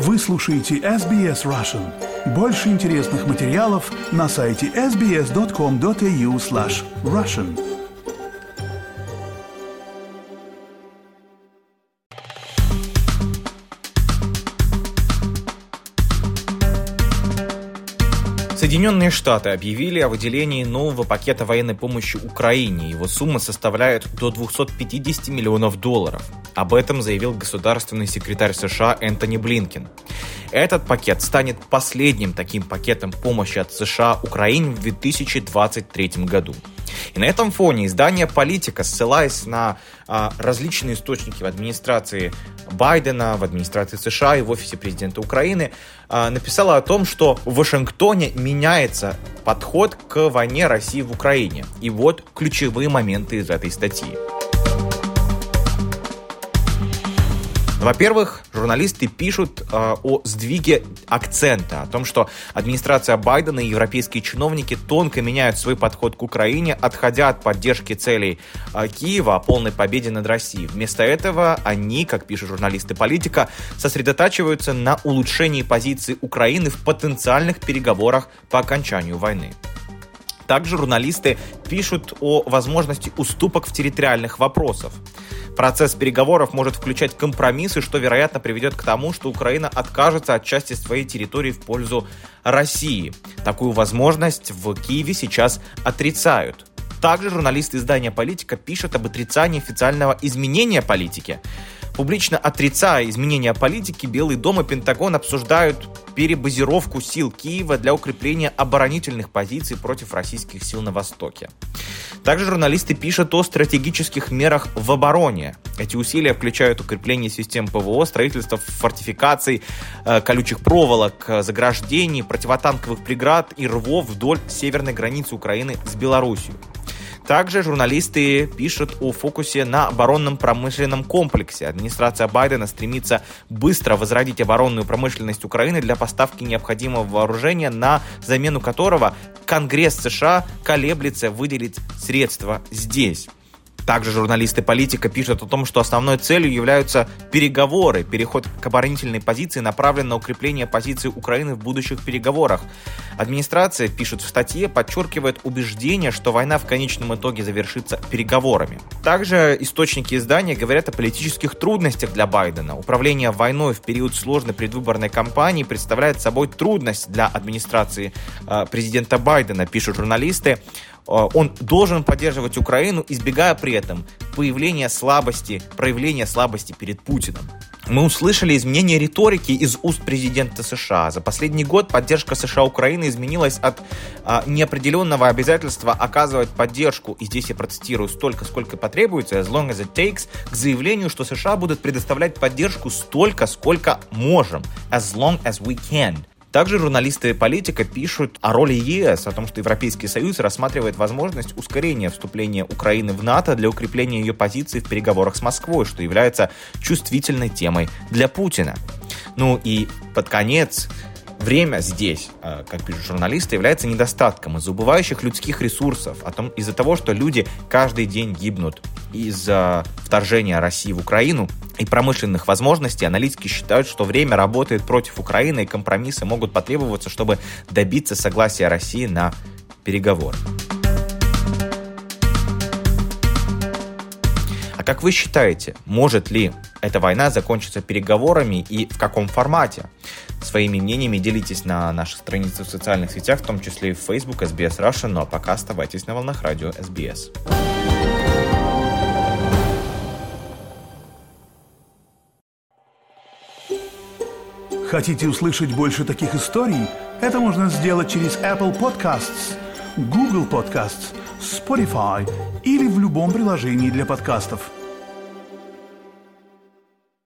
Вы слушаете SBS Russian. Больше интересных материалов на сайте sbs.com.au slash russian. Соединенные Штаты объявили о выделении нового пакета военной помощи Украине. Его сумма составляет до 250 миллионов долларов. Об этом заявил государственный секретарь США Энтони Блинкен. Этот пакет станет последним таким пакетом помощи от США Украине в 2023 году. И на этом фоне издание «Политика», ссылаясь на а, различные источники в администрации Байдена, в администрации США и в офисе президента Украины, а, написало о том, что в Вашингтоне меняется подход к войне России в Украине. И вот ключевые моменты из этой статьи. Во-первых, журналисты пишут э, о сдвиге акцента, о том, что администрация Байдена и европейские чиновники тонко меняют свой подход к Украине, отходя от поддержки целей э, Киева о полной победе над Россией. Вместо этого они, как пишут журналисты политика, сосредотачиваются на улучшении позиции Украины в потенциальных переговорах по окончанию войны. Также журналисты пишут о возможности уступок в территориальных вопросах. Процесс переговоров может включать компромиссы, что, вероятно, приведет к тому, что Украина откажется от части своей территории в пользу России. Такую возможность в Киеве сейчас отрицают. Также журналисты издания «Политика» пишут об отрицании официального изменения политики. Публично отрицая изменения политики, Белый дом и Пентагон обсуждают перебазировку сил Киева для укрепления оборонительных позиций против российских сил на Востоке. Также журналисты пишут о стратегических мерах в обороне. Эти усилия включают укрепление систем ПВО, строительство фортификаций, э, колючих проволок, заграждений, противотанковых преград и рвов вдоль северной границы Украины с Белоруссией. Также журналисты пишут о фокусе на оборонном промышленном комплексе. Администрация Байдена стремится быстро возродить оборонную промышленность Украины для поставки необходимого вооружения, на замену которого Конгресс США колеблется выделить средства здесь. Также журналисты политика пишут о том, что основной целью являются переговоры. Переход к оборонительной позиции направлен на укрепление позиции Украины в будущих переговорах. Администрация, пишет в статье, подчеркивает убеждение, что война в конечном итоге завершится переговорами. Также источники издания говорят о политических трудностях для Байдена. Управление войной в период сложной предвыборной кампании представляет собой трудность для администрации э, президента Байдена, пишут журналисты. Э, он должен поддерживать Украину, избегая при этом появления слабости, проявления слабости перед Путиным. Мы услышали изменение риторики из уст президента США. За последний год поддержка США Украины изменилась от а, неопределенного обязательства оказывать поддержку, и здесь я процитирую, столько, сколько потребуется, as long as it takes, к заявлению, что США будут предоставлять поддержку столько, сколько можем, as long as we can. Также журналисты политика пишут о роли ЕС, о том, что Европейский Союз рассматривает возможность ускорения вступления Украины в НАТО для укрепления ее позиций в переговорах с Москвой, что является чувствительной темой для Путина. Ну и под конец Время здесь, э, как пишут журналисты, является недостатком из-за убывающих людских ресурсов, о том, из-за того, что люди каждый день гибнут из-за вторжения России в Украину и промышленных возможностей, аналитики считают, что время работает против Украины и компромиссы могут потребоваться, чтобы добиться согласия России на переговоры. А как вы считаете, может ли эта война закончится переговорами и в каком формате? Своими мнениями делитесь на наших страницах в социальных сетях, в том числе и в Facebook SBS Russia, а пока оставайтесь на волнах радио SBS. Хотите услышать больше таких историй? Это можно сделать через Apple Podcasts, Google Podcasts, Spotify или в любом приложении для подкастов –